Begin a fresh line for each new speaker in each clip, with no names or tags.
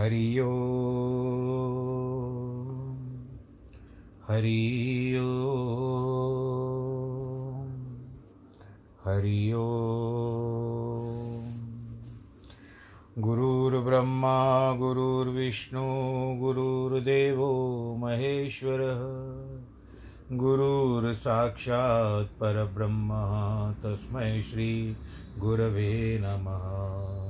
हरि ओ हरि ओ हरि ओ गुरुर्ब्रह्मा, गुरुर्विष्णु, गुरुर्देवो महेश्वरः। गुरुर्साक्षात् परब्रह्म, तस्मै श्रीगुरवे नमः।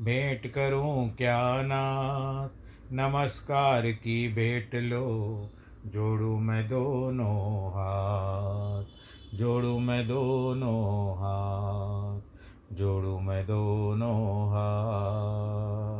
भेंट करूँ क्या नाथ? नमस्कार की भेंट लो, जोड़ू मैं दोनों हाथ। जोड़ू मैं दोनों हाथ, जोड़ू मैं दोनों हाथ।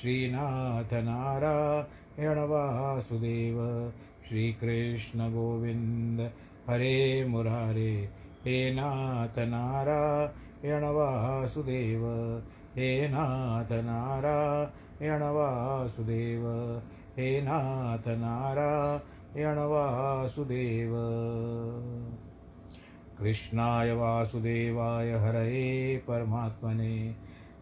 श्रीनाथ नारायण वासुदेव श्रीकृष्ण गोविन्द हरे मुरारे, हे नाथ नारायण वासुदेव हे नाथ नारायण वासुदेव हे नाथ नारायण वासुदेव कृष्णाय वासुदेवाय हरये परमात्मने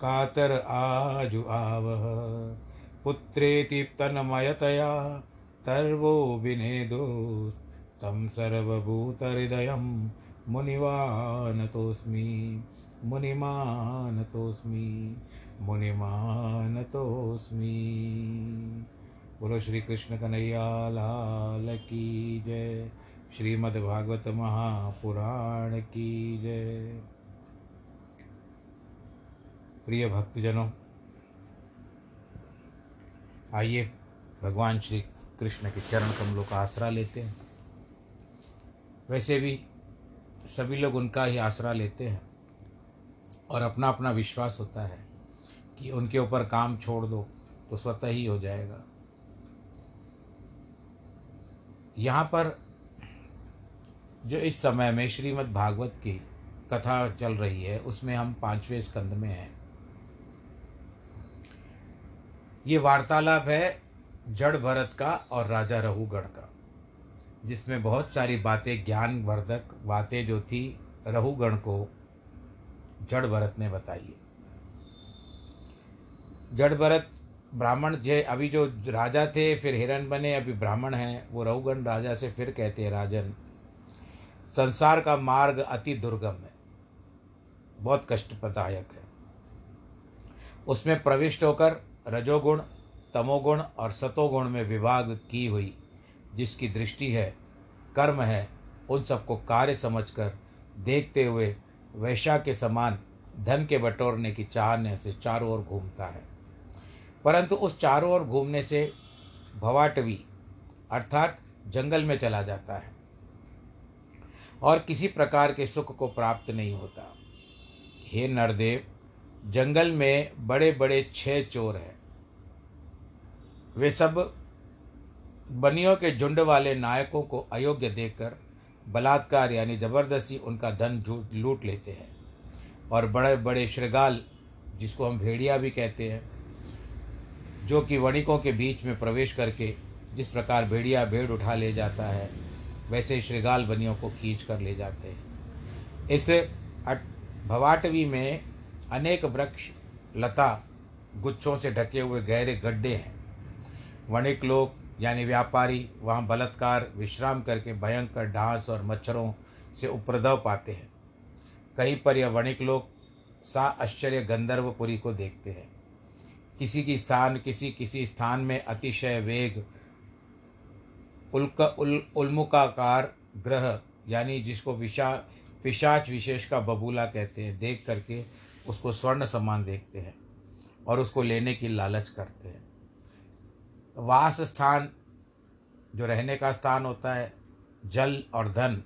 कातर आजु आवह। पुत्रेति तन्मयतया तर्वो विनेदोस्। तं सर्वभूतहृदयं मुनिवानतोऽस्मि। मुनिमानतोऽस्मि। मुनिमानतोऽस्मि। बोलो श्री कृष्ण कन्हैया, लाल की जय। श्रीमद्भागवत महापुराण की जय। प्रिय भक्तजनों, आइए भगवान श्री कृष्ण के चरण कमलों का आसरा लेते हैं। वैसे भी सभी लोग उनका ही आसरा लेते हैं और अपना अपना विश्वास होता है कि उनके ऊपर काम छोड़ दो तो स्वतः ही हो जाएगा। यहाँ पर जो इस समय में श्रीमद् भागवत की कथा चल रही है, उसमें हम पाँचवें स्कंद में हैं। ये वार्तालाप है जड़ भरत का और राजा रहुगढ़ का, जिसमें बहुत सारी बातें ज्ञान वर्धक बातें जो थी रहुगण को जड़ भरत ने बताई जड़ भरत ब्राह्मण जे, अभी जो राजा थे, फिर हिरण बने, अभी ब्राह्मण हैं, वो रहुगण राजा से फिर कहते हैं, राजन, संसार का मार्ग अति दुर्गम है, बहुत कष्टप्रदायक है। उसमें प्रविष्ट होकर रजोगुण, तमोगुण और सतोगुण में विभाग की हुई जिसकी दृष्टि है, कर्म है, उन सबको कार्य समझकर देखते हुए वैशा के समान धन के बटोरने की चाहने से चारों ओर घूमता है। परंतु उस चारों ओर घूमने से भवाटवी अर्थात जंगल में चला जाता है और किसी प्रकार के सुख को प्राप्त नहीं होता। हे नरदेव, जंगल में बड़े बड़े छह चोर हैं। वे सब बनियों के झुंड वाले नायकों को अयोग्य देखकर बलात्कार यानी ज़बरदस्ती उनका धन लूट लेते हैं और बड़े बड़े श्रृगाल, जिसको हम भेड़िया भी कहते हैं, जो कि वणिकों के बीच में प्रवेश करके जिस प्रकार भेड़िया भेड़ उठा ले जाता है, वैसे श्रृगाल बनियों को खींच कर ले जाते हैं। इस भवाटवी में अनेक वृक्ष, लता, गुच्छों से ढके हुए गहरे गड्ढे हैं। वणिक लोग यानी व्यापारी, वहाँ बलात्कार, विश्राम करके भयंकर डांस और मच्छरों से उपद्रव पाते हैं। कहीं पर यह वणिक लोग सा आश्चर्य गंधर्वपुरी को देखते हैं। किसी की स्थान, किसी किसी स्थान में अतिशय वेग, उल्क, उल उल्मुखाकार ग्रह, यानी जिसको विशा, पिशाच विशेष का बबूला कहते हैं, देख करके उसको स्वर्ण समान देखते हैं और उसको लेने की लालच करते हैं। वास स्थान जो रहने का स्थान होता है, जल और धन,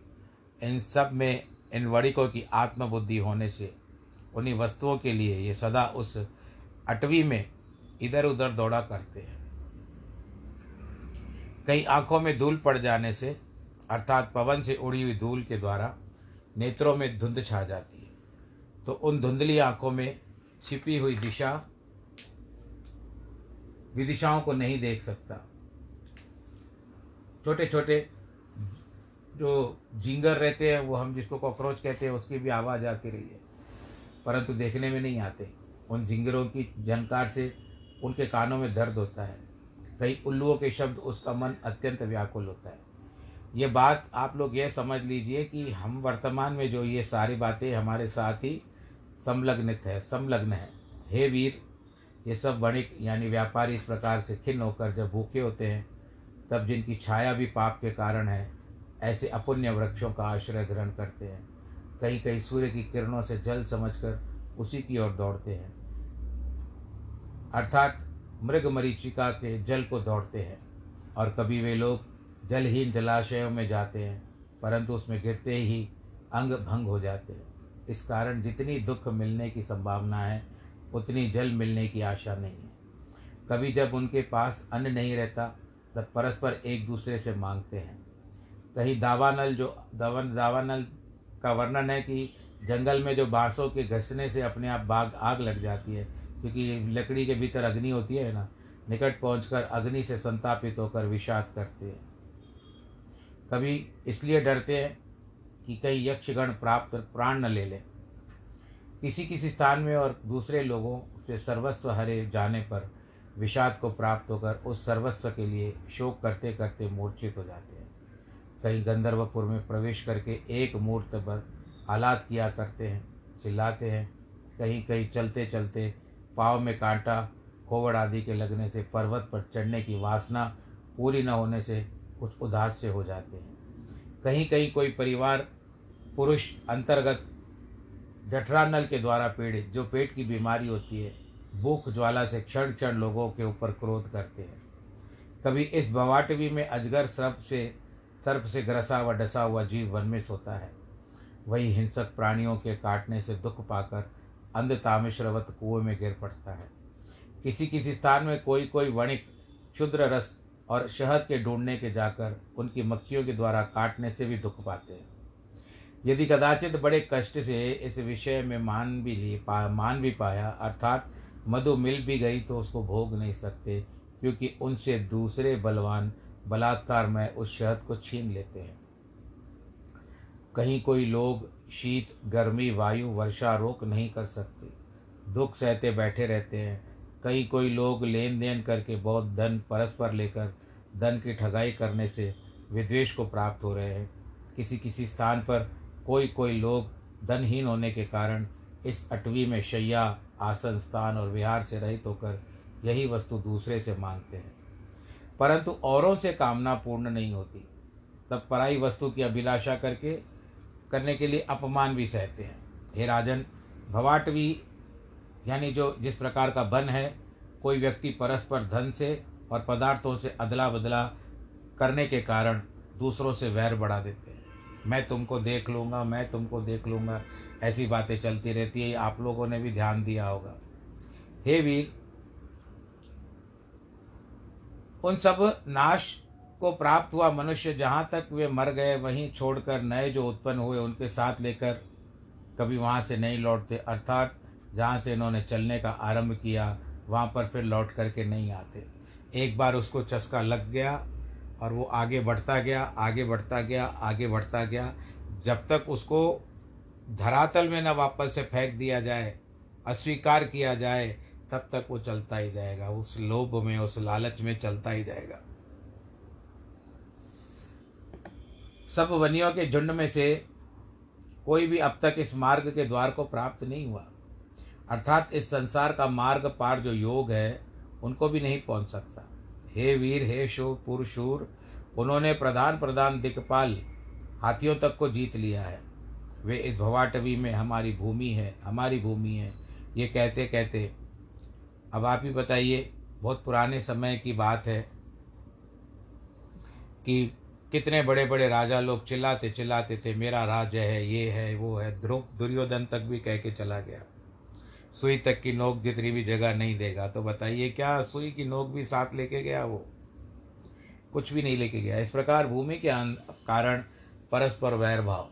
इन सब में, इन वणिकों की आत्मबुद्धि होने से, उन्हीं वस्तुओं के लिए ये सदा उस अटवी में इधर उधर दौड़ा करते हैं। कई आँखों में धूल पड़ जाने से, अर्थात पवन से उड़ी हुई धूल के द्वारा, नेत्रों में धुंध छा जाती है। तो उन धुंधली आँखों में छिपी हुई दिशा विदिशाओं को नहीं देख सकता। छोटे छोटे जो जिंगर रहते हैं, वो हम जिसको कॉकरोच कहते हैं, उसकी भी आवाज़ आती रही है। परंतु देखने में नहीं आते। उन जिंगरों की झनकार से उनके कानों में दर्द होता है। कई उल्लुओं के शब्द उसका मन अत्यंत व्याकुल होता है। ये बात आप लोग यह समझ लीजिए कि हम वर्तमान में जो ये सारी बातें हमारे साथ ही संलग्नित है, संलग्न है। हे वीर ये सब वणिक यानी व्यापारी इस प्रकार से खिन्न होकर जब भूखे होते हैं, तब जिनकी छाया भी पाप के कारण है, ऐसे अपुण्य वृक्षों का आश्रय ग्रहण करते हैं। कहीं कहीं सूर्य की किरणों से जल समझकर उसी की ओर दौड़ते हैं। अर्थात मृग मरीचिका के जल को दौड़ते हैं, और कभी वे लोग जलहीन जलाशयों में जाते हैं, परंतु उसमें गिरते ही अंग भंग हो जाते हैं। इस कारण जितनी दुख मिलने की संभावना है उतनी जल मिलने की आशा नहीं है। कभी जब उनके पास अन्न नहीं रहता, तब परस्पर एक दूसरे से मांगते हैं। कहीं दावानल जो दवन दावानल का वर्णन है कि जंगल में जो बांसों के घसने से अपने आप बाग, आग लग जाती है, क्योंकि लकड़ी के भीतर अग्नि होती है ना, निकट पहुंचकर अग्नि से संतापित होकर विषाद करते हैं। कभी इसलिए डरते हैं कि कहीं यक्षगण प्राप्त प्राण न ले लें। किसी किसी स्थान में और दूसरे लोगों से सर्वस्व हरे जाने पर विषाद को प्राप्त होकर उस सर्वस्व के लिए शोक करते करते मूर्छित हो जाते हैं। कहीं गंधर्वपुर में प्रवेश करके एक मूर्त पर हालात किया करते हैं, चिल्लाते हैं। कहीं कहीं चलते चलते पाँव में कांटा, कोवड़ आदि के लगने से पर्वत पर चढ़ने की वासना पूरी न होने से कुछ उदास से हो जाते हैं। कहीं कहीं कोई परिवार, पुरुष अंतर्गत जठरानल के द्वारा पीड़ित, जो पेट की बीमारी होती है, भूख, ज्वाला से क्षण क्षण लोगों के ऊपर क्रोध करते हैं। कभी इस भवाटवी में अजगर सर्प से सर्प से ग्रसा व डसा हुआ जीव वन में सोता है। वही हिंसक प्राणियों के काटने से दुख पाकर अंध तामिश्रवत कुएँ में गिर पड़ता है। किसी किसी स्थान में कोई कोई वणिक, क्षुद्र रस और शहद के ढूँढने के जाकर उनकी मक्खियों के द्वारा काटने से भी दुख पाते हैं। यदि कदाचित बड़े कष्ट से इस विषय में मान भी लिए मान भी पाया, अर्थात मधु मिल भी गई तो उसको भोग नहीं सकते, क्योंकि उनसे दूसरे बलवान बलात्कार में उस शहद को छीन लेते हैं। कहीं कोई लोग शीत, गर्मी, वायु, वर्षा, रोक नहीं कर सकते। दुख सहते बैठे रहते हैं। कहीं कोई लोग लेन देन करके बहुत धन परस्पर लेकर धन की ठगाई करने से विद्वेश को प्राप्त हो रहे हैं। किसी किसी स्थान पर कोई कोई लोग धनहीन होने के कारण इस अटवी में शैया, आसन, स्थान और विहार से रहित होकर यही वस्तु दूसरे से मांगते हैं। परंतु औरों से कामना पूर्ण नहीं होती। तब पराई वस्तु की अभिलाषा करके, करने के लिए अपमान भी सहते हैं। हे राजन, भवाटवी, यानी जो जिस प्रकार का बन है, कोई व्यक्ति परस्पर धन से और पदार्थों से अदला बदला करने के कारण दूसरों से वैर बढ़ा देते हैं। मैं तुमको देख लूँगा, मैं तुमको देख लूँगा। ऐसी बातें चलती रहती है, आप लोगों ने भी ध्यान दिया होगा। हे वीर, उन सब नाश को प्राप्त हुआ मनुष्य जहाँ तक वे मर गए, वहीं छोड़कर नए जो उत्पन्न हुए, उनके साथ लेकर कभी वहाँ से नहीं लौटते। अर्थात, जहाँ से इन्होंने चलने का आरंभ किया, वहाँ पर फिर लौट करके नहीं आते। एक बार उसको चस्का लग गया और वो आगे बढ़ता गया, आगे बढ़ता गया, आगे बढ़ता गया। जब तक उसको धरातल में न वापस से फेंक दिया जाए, अस्वीकार किया जाए, तब तक वो चलता ही जाएगा। उस लोभ में, उस लालच में चलता ही जाएगा। सब वनियों के झुंड में से कोई भी अब तक इस मार्ग के द्वार को प्राप्त नहीं हुआ। अर्थात इस संसार का मार्ग पार जो योग है, उनको भी नहीं पहुँच सकता। हे वीर, हे शो पुरुषूर उन्होंने प्रधान प्रधान दिक्पाल हाथियों तक को जीत लिया है। वे इस भवाटवी में हमारी भूमि है, हमारी भूमि है। ये कहते कहते, अब आप ही बताइए, बहुत पुराने समय की बात है कि कितने बड़े बड़े राजा लोग चिल्लाते चिल्लाते थे, मेरा राज्य है, ये है, वो है, ध्रुव, दुर्योधन तक भी कह के चला गया। सुई तक की नोक जितनी भी जगह नहीं देगा। तो बताइए क्या सुई की नोक भी साथ लेके गया वो? कुछ भी नहीं लेके गया। इस प्रकार भूमि के कारण परस्पर वैर भाव।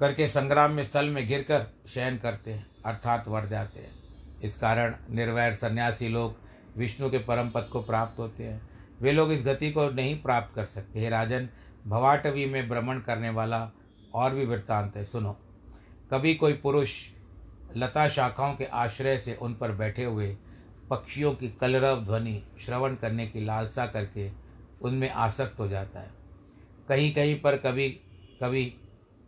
करके संग्राम में स्थल में गिरकर शयन करते हैं, अर्थात बढ़ जाते हैं। इस कारण निर्वैर सन्यासी लोग विष्णु के परम पद को प्राप्त होते हैं। वे लोग इस गति को नहीं प्राप्त कर सकते। हे राजन, भवाटवी में भ्रमण करने वाला और भी वृत्तांत है। सुनो। कभी कोई पुरुष लता शाखाओं के आश्रय से उन पर बैठे हुए पक्षियों की कलरव ध्वनि श्रवण करने की लालसा करके उनमें आसक्त हो जाता है। कहीं कहीं पर कभी कभी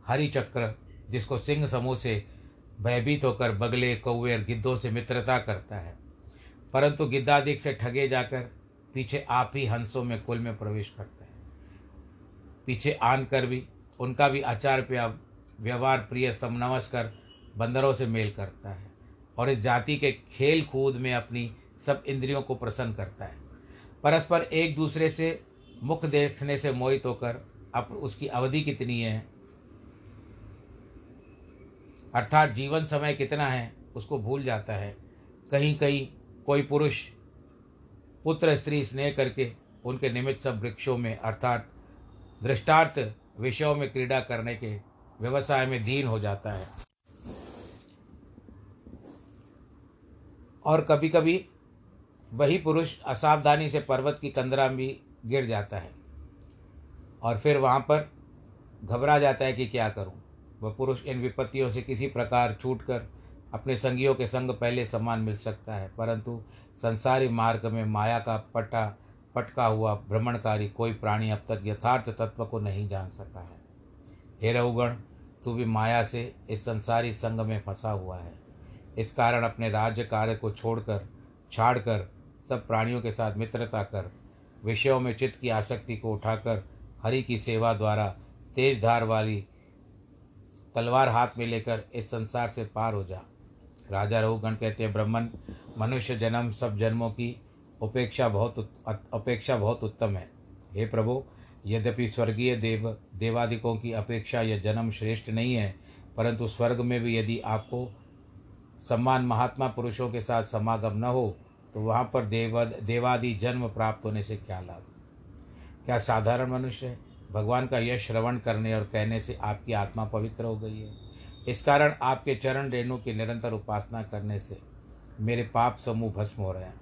हरिचक्र जिसको सिंह समूह से भयभीत होकर बगले कौवे और गिद्धों से मित्रता करता है। परंतु गिद्धादिक से ठगे जाकर पीछे आप ही हंसों में कुल में प्रवेश करता है। पीछे आन कर भी, उनका भी आचार व्यवहार प्रिय समनवस कर बंदरों से मेल करता है और इस जाति के खेल कूद में अपनी सब इंद्रियों को प्रसन्न करता है। परस्पर एक दूसरे से मुख देखने से मोहित होकर अब उसकी अवधि कितनी है? अर्थात जीवन समय कितना है, उसको भूल जाता है। कहीं कहीं कोई पुरुष, पुत्र, स्त्री, स्नेह करके उनके निमित्त सब वृक्षों में, अर्थात दृष्टार्थ विषयों में क्रीड़ा करने के व्यवसाय में दीन हो जाता है। और कभी कभी वही पुरुष असावधानी से पर्वत की कंदरा में गिर जाता है। और फिर वहाँ पर घबरा जाता है कि क्या करूँ? वह पुरुष इन विपत्तियों से किसी प्रकार छूट कर अपने संगियों के संग पहले सम्मान मिल सकता है। परंतु संसारी मार्ग में माया का पटा, पटका हुआ भ्रमणकारी कोई प्राणी अब तक यथार्थ तत्व को नहीं जान सका है। हे रघुगण तू भी माया से इस संसारी संग में फंसा हुआ है। इस कारण अपने राज्य कार्य को छोड़कर, छाड़कर, सब प्राणियों के साथ मित्रता कर, विषयों में चित्त की आसक्ति को उठाकर, हरि की सेवा द्वारा तेज धार वाली तलवार हाथ में लेकर इस संसार से पार हो जा। राजा रघुगण कहते हैं ब्राह्मण मनुष्य जन्म सब जन्मों की उपेक्षा बहुत अपेक्षा बहुत उत्तम है। हे प्रभु यद्यपि स्वर्गीय देव, देवादिकों की अपेक्षा यह जन्म श्रेष्ठ नहीं है, परंतु स्वर्ग में भी यदि आपको सम्मान महात्मा पुरुषों के साथ समागम न हो तो वहाँ पर देव, देवादि जन्म प्राप्त होने से क्या लाभ? क्या साधारण मनुष्य है भगवान का यश श्रवण करने और कहने से आपकी आत्मा पवित्र हो गई है? इस कारण आपके चरण रेणु की निरंतर उपासना करने से मेरे पाप समूह भस्म हो रहे हैं।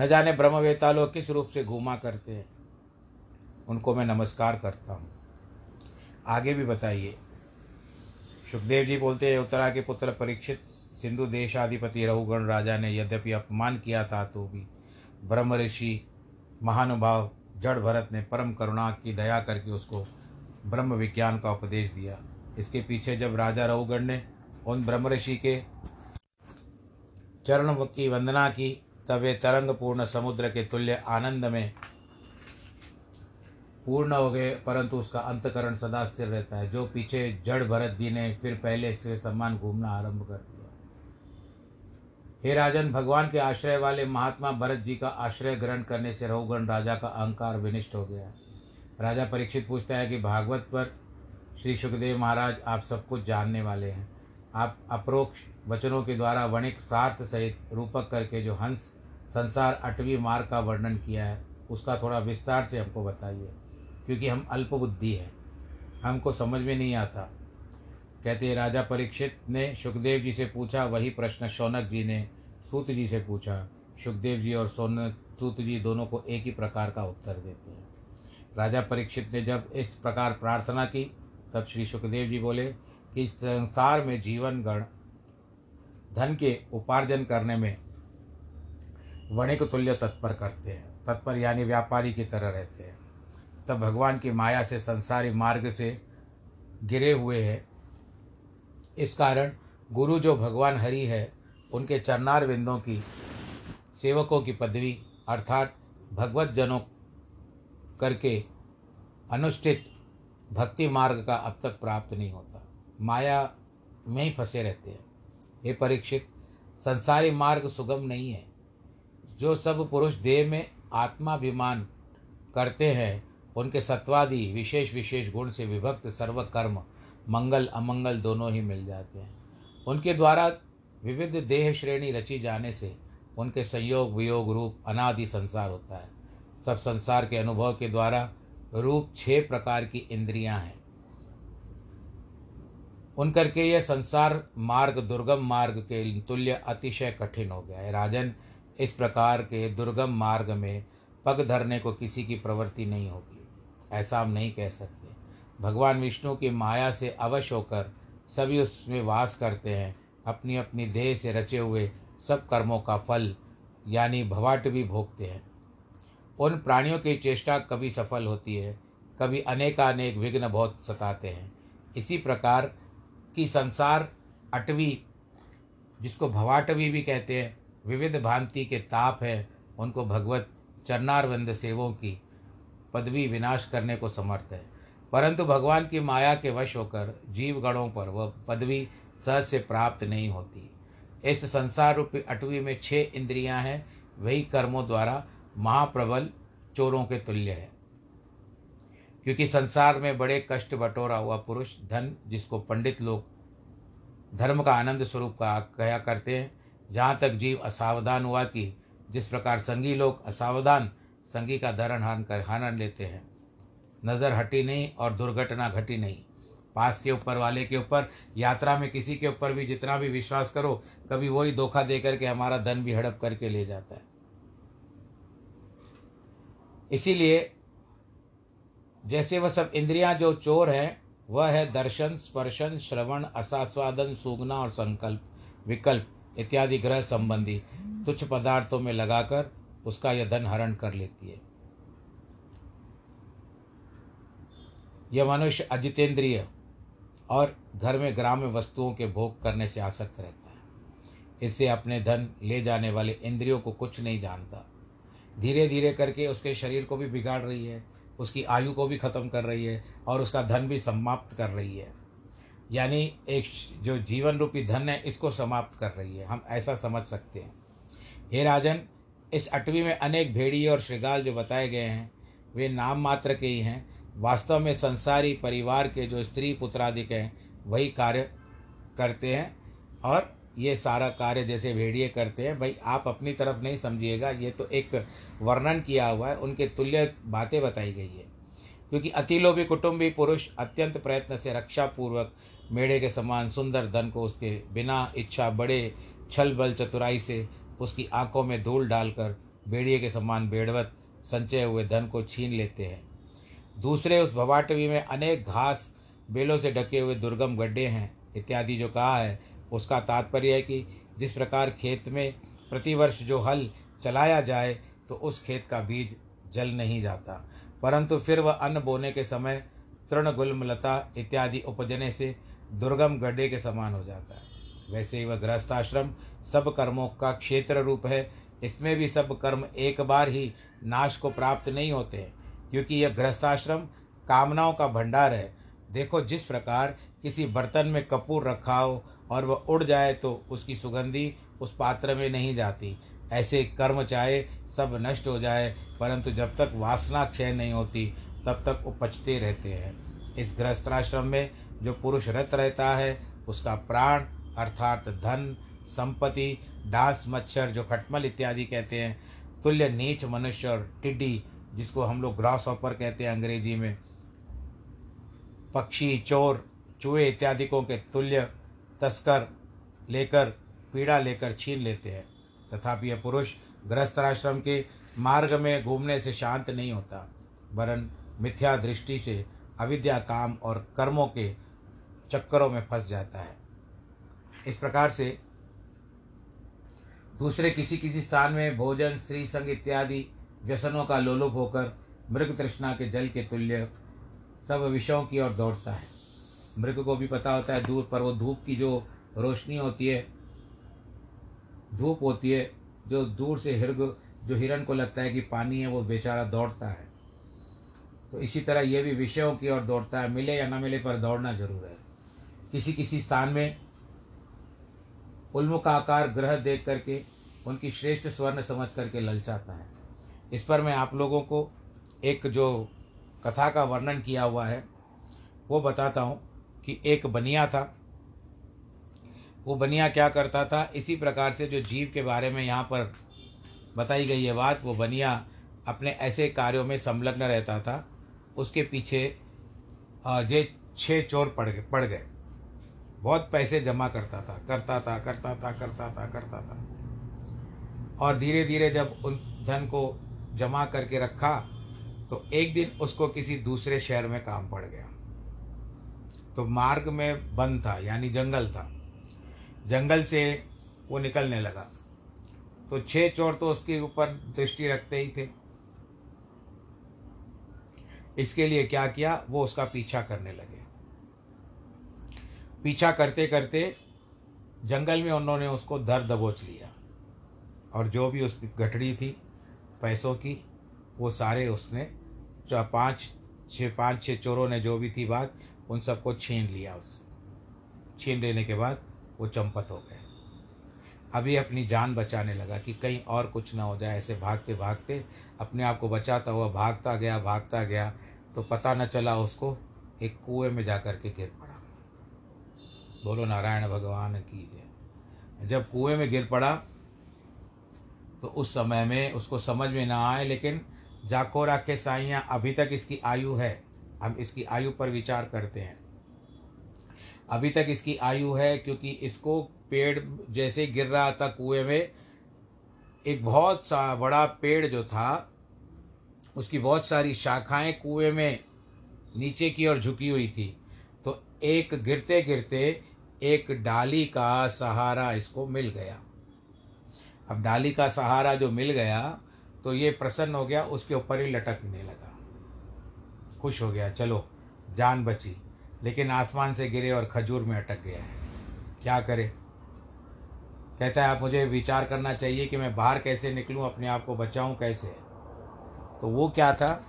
न जाने ब्रह्मवेता लोग किस रूप से घूमा करते हैं। उनको मैं नमस्कार करता हूँ। आगे भी बताइए। सुखदेव जी बोलते हैं उत्तरा के पुत्र परीक्षित, सिंधु देशाधिपति रघुगण राजा ने यद्यपि अपमान किया था तो भी ब्रह्म ऋषि महानुभाव जड़ भरत ने परम करुणा की दया करके उसको ब्रह्म विज्ञान का उपदेश दिया। इसके पीछे जब राजा रघुगण ने उन ब्रह्म ऋषि के चरण की वंदना की, तब वे तरंग पूर्ण समुद्र के तुल्य आनंद में पूर्ण हो गए, परंतु उसका अंतकरण सदा स्थिर रहता है। जो पीछे जड़ भरत जी ने फिर पहले से सम्मान घूमना आरंभ कर दिया। हे राजन, भगवान के आश्रय वाले महात्मा भरत जी का आश्रय ग्रहण करने से रहुगण राजा का अहंकार विनिष्ट हो गया राजा परीक्षित पूछता है कि भागवत पर श्री सुखदेव महाराज आप सब कुछ जानने वाले हैं। आप अप्रोक्ष वचनों के द्वारा वणिक सार्थ सहित रूपक करके जो हंस, संसार अटवी मार्ग का वर्णन किया है, उसका थोड़ा विस्तार से हमको बताइए। क्योंकि हम अल्पबुद्धि हैं। हमको समझ में नहीं आता। कहते राजा परीक्षित ने सुखदेव जी से पूछा, वही प्रश्न शौनक जी ने सूत जी से पूछा। सुखदेव जी और सोन सूत जी दोनों को एक ही प्रकार का उत्तर देते हैं। राजा परीक्षित ने जब इस प्रकार प्रार्थना की, तब श्री सुखदेव जी बोले कि संसार में जीवन गण धन के उपार्जन करने में वणिक तुल्य तत्पर करते हैं। तत्पर यानी व्यापारी की तरह रहते हैं। तब भगवान की माया से, संसारी मार्ग से गिरे हुए हैं। इस कारण गुरु जो भगवान हरि है, उनके चरनार विंदों की सेवकों की पदवी, अर्थात भगवत जनों करके अनुष्ठित भक्ति मार्ग का अब तक प्राप्त नहीं होता। माया में ही फंसे रहते हैं। ये परीक्षित संसारी मार्ग सुगम नहीं है। जो सब पुरुष देह में आत्माभिमान करते हैं उनके सत्वादि विशेष विशेष गुण से विभक्त सर्व कर्म मंगल, अमंगल दोनों ही मिल जाते हैं। उनके द्वारा विविध देह श्रेणी रची जाने से उनके संयोग, वियोग, रूप, अनादि संसार होता है। सब संसार के अनुभव के द्वारा रूप छह प्रकार की इंद्रियाँ हैं। उन करके यह संसार मार्ग, दुर्गम मार्ग के तुल्य अतिशय कठिन हो गया है। राजन, इस प्रकार के दुर्गम मार्ग में पग धरने को किसी की प्रवृत्ति नहीं होगी। ऐसा हम नहीं कह सकते। भगवान विष्णु की माया से अवश्य होकर सभी उसमें वास करते हैं अपनी अपनी देह से रचे हुए सब कर्मों का फल, यानी भवाट भी भोगते हैं। उन प्राणियों की चेष्टा कभी सफल होती है, कभी अनेकानेक विघ्न बहुत सताते हैं। इसी प्रकार की संसार अटवी, जिसको भवाटवी भी कहते हैं, विविध भांति के ताप हैं, उनको भगवत चरणारविंद सेवों की पदवी विनाश करने को समर्थ है। परंतु भगवान की माया के वश होकर जीव गणों पर वह पदवी सहज से प्राप्त नहीं होती। इस संसार रूपी अटवी में छह इंद्रियाँ हैं, वही कर्मों द्वारा महाप्रबल चोरों के तुल्य है। क्योंकि संसार में बड़े कष्ट बटोरा हुआ पुरुष धन, जिसको पंडित लोग धर्म का आनंद स्वरूप का कहा करते हैं, जहाँ तक जीव असावधान हुआ कि जिस प्रकार संगी लोग असावधान संगी का धरण हन कर हनन लेते हैं। नज़र हटी नहीं और दुर्घटना घटी नहीं। पास के ऊपर वाले के ऊपर, यात्रा में किसी के ऊपर भी जितना भी विश्वास करो, कभी वही धोखा दे करके हमारा धन भी हड़प करके ले जाता है। इसीलिए जैसे वह सब इंद्रियाँ जो चोर हैं, वह है दर्शन, स्पर्शन, श्रवण, असास्वादन, सूगना और संकल्प, विकल्प इत्यादि ग्रह संबंधी तुच्छ पदार्थों में लगाकर उसका यह धन हरण कर लेती है। यह मनुष्य अजितेंद्रिय और घर में ग्राम्य वस्तुओं के भोग करने से आसक्त रहता है। इससे अपने धन ले जाने वाले इंद्रियों को कुछ नहीं जानता। धीरे धीरे करके उसके शरीर को भी बिगाड़ रही है, उसकी आयु को भी ख़त्म कर रही है और उसका धन भी समाप्त कर रही है। यानी एक जो जीवन रूपी धन है, इसको समाप्त कर रही है। हम ऐसा समझ सकते हैं। हे राजन इस अटवी में अनेक भेड़ी और श्रृगाल जो बताए गए हैं, वे नाम मात्र के ही हैं। वास्तव में संसारी परिवार के जो स्त्री पुत्रादिक हैं, वही कार्य करते हैं और ये सारा कार्य जैसे भेड़िए करते हैं। भाई, आप अपनी तरफ़ नहीं समझिएगा, ये तो एक वर्णन किया हुआ है, उनके तुल्य बातें बताई गई है। क्योंकि अतिलोभी कुटुंबी पुरुष अत्यंत प्रयत्न से रक्षा पूर्वक मेढ़े के समान सुंदर धन को उसके बिना इच्छा बड़े छल बल चतुराई से उसकी आँखों में धूल डालकर बेड़िए के समान बेड़वत संचय हुए धन को छीन लेते हैं। दूसरे उस भवाटवी में अनेक घास बेलों से ढके हुए दुर्गम गड्ढे हैं, इत्यादि जो कहा है, उसका तात्पर्य है कि जिस प्रकार खेत में प्रतिवर्ष जो हल चलाया जाए तो उस खेत का बीज जल नहीं जाता। परंतु फिर वह अन्न बोने के समय तृण गुलमलता इत्यादि उपजने से दुर्गम गड्ढे के समान हो जाता है। वैसे वह गृहस्थाश्रम सब कर्मों का क्षेत्र रूप है। इसमें भी सब कर्म एक बार ही नाश को प्राप्त नहीं होते हैं, क्योंकि यह गृहस्थाश्रम कामनाओं का भंडार है। देखो जिस प्रकार किसी बर्तन में कपूर रखा हो और वह उड़ जाए तो उसकी सुगंधी उस पात्र में नहीं जाती। ऐसे कर्म चाहे सब नष्ट हो जाए, परंतु जब तक वासना क्षय नहीं होती, तब तक उपजते रहते हैं। इस गृहस्थाश्रम में जो पुरुष रत रहता है, उसका प्राण अर्थात धन, संपत्ति, डांस, मच्छर, जो खटमल इत्यादि कहते हैं, तुल्य नीच मनुष्य और टिड्डी, जिसको हम लोग ग्रास ऑपर कहते हैं अंग्रेज़ी में, पक्षी, चोर, चूहे इत्यादिकों के तुल्य, तस्कर लेकर, पीड़ा लेकर छीन लेते हैं। तथापि यह पुरुष गृहस्थाश्रम के मार्ग में घूमने से शांत नहीं होता, वरन मिथ्या दृष्टि से अविद्या काम और कर्मों के चक्करों में फंस जाता है। इस प्रकार से दूसरे किसी किसी स्थान में भोजन, स्त्री संग इत्यादि व्यसनों का लोलुप होकर मृग तृष्णा के जल के तुल्य सब विषयों की ओर दौड़ता है। मृग को भी पता होता है दूर, पर वो धूप की जो रोशनी होती है, धूप होती है, जो दूर से हिरग, जो हिरण को लगता है कि पानी है, वो बेचारा दौड़ता है। तो इसी तरह ये भी विषयों की ओर दौड़ता है, मिले या ना मिले पर दौड़ना ज़रूर है। किसी किसी स्थान में उल्मुख आकार ग्रह देख करके उनकी श्रेष्ठ स्वर्ण समझ करके ललचाता है। इस पर मैं आप लोगों को एक जो कथा का वर्णन किया हुआ है, वो बताता हूँ कि एक बनिया था। वो बनिया क्या करता था, इसी प्रकार से जो जीव के बारे में यहाँ पर बताई गई है बात, वो बनिया अपने ऐसे कार्यों में संलग्न रहता था, उसके पीछे जे छः चोर पड़ गए पड़ गए। बहुत पैसे जमा करता था करता था करता था करता था करता था। और धीरे धीरे जब उन धन को जमा करके रखा तो एक दिन उसको किसी दूसरे शहर में काम पड़ गया। तो मार्ग में बंद था, यानी जंगल था। जंगल से वो निकलने लगा। तो छह चोर तो उसके ऊपर दृष्टि रखते ही थे। इसके लिए क्या किया, वो उसका पीछा करने लगे। पीछा करते करते जंगल में उन्होंने उसको दर दबोच लिया। और जो भी उस गठड़ी थी, पैसों की, वो सारे उसने पाँच छः पाँच छः चोरों ने जो भी थी बात, उन सबको छीन लिया उससे। छीन लेने के बाद वो चंपत हो गए। अभी अपनी जान बचाने लगा कि कहीं और कुछ ना हो जाए, ऐसे भागते भागते अपने आप को बचाता हुआ भागता गया भागता गया तो पता न चला उसको एक कुएँ में जा कर के गिर पड़ा। बोलो, नारायण भगवान की जय जब कुएँ में गिर पड़ा तो उस समय में उसको समझ में ना आए, लेकिन जाको राखे साइयाँ अभी तक इसकी आयु है। हम इसकी आयु पर विचार करते हैं। अभी तक इसकी आयु है क्योंकि इसको पेड़ जैसे गिर रहा था कुएँ में, एक बहुत सा बड़ा पेड़ जो था, उसकी बहुत सारी शाखाएँ कुएँ में नीचे की ओर झुकी हुई थी। एक गिरते गिरते एक डाली का सहारा इसको मिल गया। अब डाली का सहारा जो मिल गया तो ये प्रसन्न हो गया, उसके ऊपर ही लटकने लगा। खुश हो गया, चलो, जान बची, लेकिन आसमान से गिरे और खजूर में अटक गया है। क्या करे? कहता है, आप मुझे विचार करना चाहिए कि मैं बाहर कैसे निकलूं, अपने आप को बचाऊं कैसे? तो वो क्या था?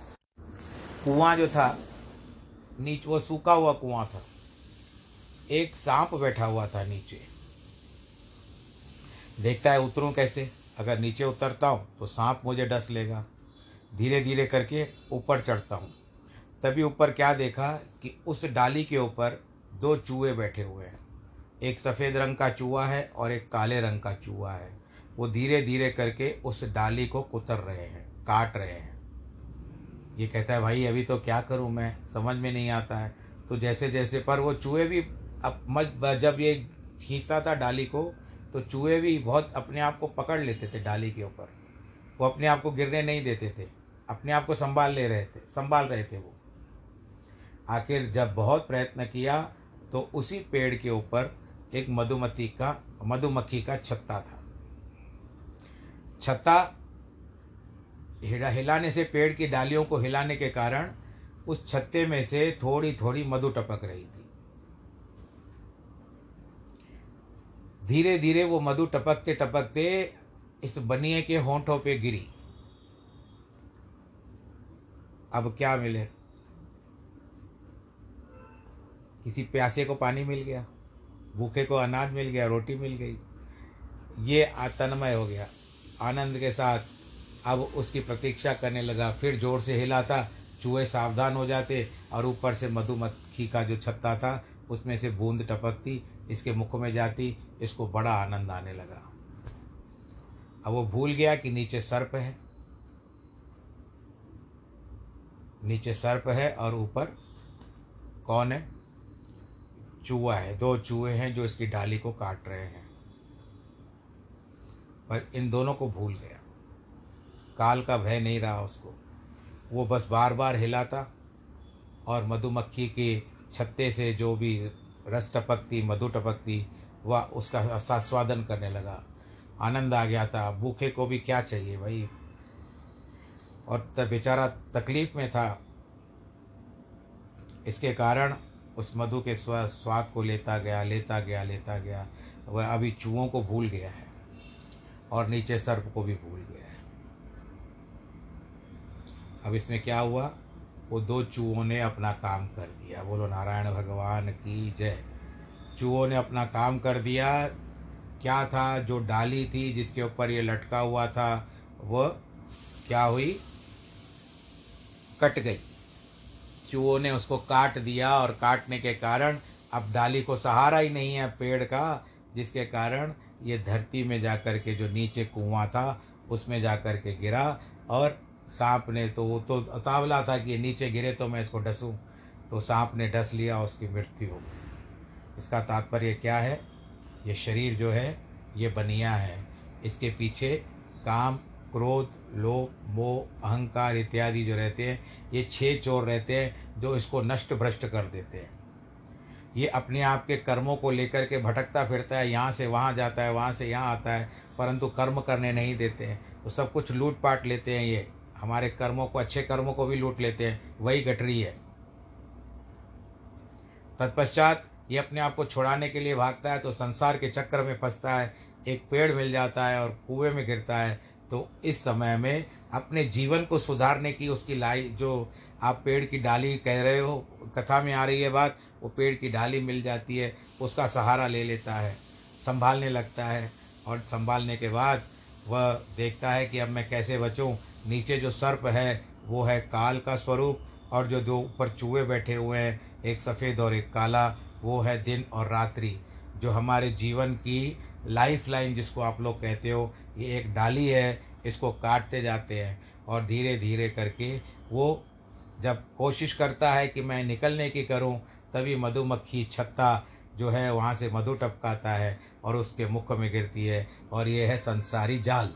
कुआँ जो था, नीचे, वो सूखा हुआ कुआँ था। एक सांप बैठा हुआ था नीचे। देखता है उतरूं कैसे? अगर नीचे उतरता हूँ तो सांप मुझे डस लेगा। धीरे धीरे करके ऊपर चढ़ता हूँ। तभी ऊपर क्या देखा कि उस डाली के ऊपर दो चूहे बैठे हुए हैं। एक सफ़ेद रंग का चूहा है और एक काले रंग का चूहा है। वो धीरे धीरे करके उस डाली को कुतर रहे हैं, काट रहे हैं। ये कहता है, भाई, अभी तो क्या करूँ मैं? समझ में नहीं आता है। तो जैसे जैसे पर वो चूहे भी अब जब ये खींचता था डाली को तो चूहे भी बहुत अपने आप को पकड़ लेते थे डाली के ऊपर। वो अपने आप को गिरने नहीं देते थे, अपने आप को संभाल ले रहे थे, संभाल रहे थे वो। आखिर जब बहुत प्रयत्न किया तो उसी पेड़ के ऊपर एक मधुमती का, मधुमक्खी का छत्ता था। छत्ता हिला, हिलाने से पेड़ की डालियों को हिलाने के कारण उस छत्ते में से थोड़ी थोड़ी मधु टपक रही थी। धीरे धीरे वो मधु टपकते टपकते इस बनिए के होंठों पे गिरी। अब क्या मिले? किसी प्यासे को पानी मिल गया, भूखे को अनाज मिल गया, रोटी मिल गई। ये तन्मय हो गया, आनंद के साथ। अब उसकी प्रतीक्षा करने लगा, फिर ज़ोर से हिलाता, चूहे सावधान हो जाते और ऊपर से मधुमक्खी का जो छत्ता था, उसमें से बूंद टपकती, इसके मुख में जाती इसको बड़ा आनंद आने लगा। अब वो भूल गया कि नीचे सर्प है। नीचे सर्प है और ऊपर कौन है? चूहा है। दो चूहे हैं जो इसकी डाली को काट रहे हैं। पर इन दोनों को भूल गया। काल का भय नहीं रहा उसको। वो बस बार बार हिलाता और मधुमक्खी के छत्ते से जो भी रस टपकती, मधु टपकती वह उसका आस्वादन करने लगा। आनंद आ गया था। भूखे को भी क्या चाहिए भाई? और तब बेचारा तकलीफ़ में था। इसके कारण उस मधु के स्व, स्वाद को लेता गया लेता गया लेता गया। वह अभी चूहों को भूल गया है और नीचे सर्प को भी भूल गया है। अब इसमें क्या हुआ? वो दो चूहों ने अपना काम कर दिया। बोलो, नारायण भगवान की जय। चूहों ने अपना काम कर दिया। क्या था? जो डाली थी जिसके ऊपर ये लटका हुआ था वह क्या हुई? कट गई। चूहों ने उसको काट दिया और काटने के कारण अब डाली को सहारा ही नहीं है पेड़ का, जिसके कारण ये धरती में जा कर के जो नीचे कुआँ था, उसमें जा कर के गिरा और सांप ने तो वो तो उतावला था कि नीचे गिरे तो मैं इसको डसूँ। तो सांप ने डस लिया उसकी मृत्यु हो गई। इसका तात्पर्य क्या है? ये शरीर जो है, ये बनिया है। इसके पीछे काम, क्रोध, लोभ, मोह, अहंकार इत्यादि जो रहते हैं, ये छह चोर रहते हैं जो इसको नष्ट भ्रष्ट कर देते हैं। ये अपने आप के कर्मों को लेकर के भटकता फिरता है, यहाँ से वहाँ जाता है, वहाँ से यहाँ आता है, परंतु कर्म करने नहीं देते हैं। तो सब कुछ लूट पाट लेते हैं ये। हमारे कर्मों को, अच्छे कर्मों को भी लूट लेते हैं। वही गटरी है। तत्पश्चात ये अपने आप को छुड़ाने के लिए भागता है तो संसार के चक्कर में फंसता है, एक पेड़ मिल जाता है और कुएँ में गिरता है। तो इस समय में अपने जीवन को सुधारने की उसकी लाई, जो आप पेड़ की डाली कह रहे हो, कथा में आ रही है बात, वो पेड़ की डाली मिल जाती है, उसका सहारा ले लेता है, संभालने लगता है और संभालने के बाद वह देखता है कि अब मैं कैसे बचूं। नीचे जो सर्प है, वो है काल का स्वरूप और जो दो ऊपर चूहे बैठे हुए हैं, एक सफ़ेद और एक काला। वो है दिन और रात्रि, जो हमारे जीवन की लाइफ लाइन जिसको आप लोग कहते हो, ये एक डाली है, इसको काटते जाते हैं और धीरे धीरे करके वो जब कोशिश करता है कि मैं निकलने की करूँ, तभी मधुमक्खी छत्ता जो है वहाँ से मधु टपकाता है और उसके मुख में गिरती है और ये है संसारी जाल।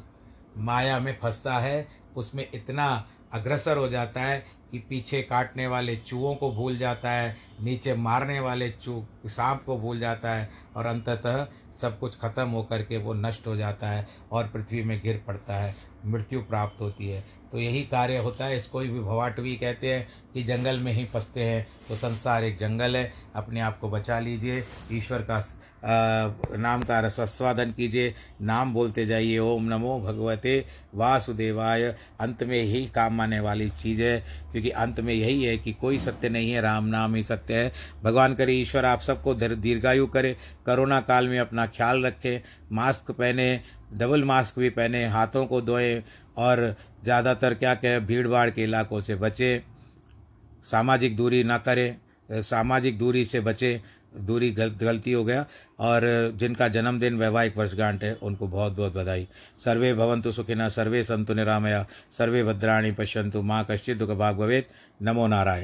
माया में फंसता है, उसमें इतना अग्रसर हो जाता है कि पीछे काटने वाले चूहों को भूल जाता है, नीचे मारने वाले चू, सांप को भूल जाता है और अंततः सब कुछ खत्म होकर के वो नष्ट हो जाता है और पृथ्वी में गिर पड़ता है, मृत्यु प्राप्त होती है। तो यही कार्य होता है, इसको भी भवाटवी कहते हैं कि जंगल में ही फंसते हैं। तो संसार एक जंगल है, अपने आप को बचा लीजिए, ईश्वर का नाम का रसस्वादन कीजिए, नाम बोलते जाइए, ओम नमो भगवते वासुदेवाय। अंत में यही काम आने वाली चीज़ है, क्योंकि अंत में यही है कि कोई सत्य नहीं है, राम नाम ही सत्य है। भगवान करे, ईश्वर आप सबको दीर्घायु करे, कोरोना काल में अपना ख्याल रखें, मास्क पहने, डबल मास्क भी पहने, हाथों को धोएँ, और ज़्यादातर क्या कहें भीड़ भाड़ के इलाकों से बचें, सामाजिक दूरी ना करें, सामाजिक दूरी से बचें दूरी गलत, गलती हो गया और जिनका जन्मदिन वैवाहिक वर्षगांठ है, उनको बहुत बहुत बधाई। सर्वे भवंतु सुखिना सर्वे संतु निरामया, सर्वे भद्राणी पश्यंतु माँ कश्चित दुख भाग भवेद नमो नारायण।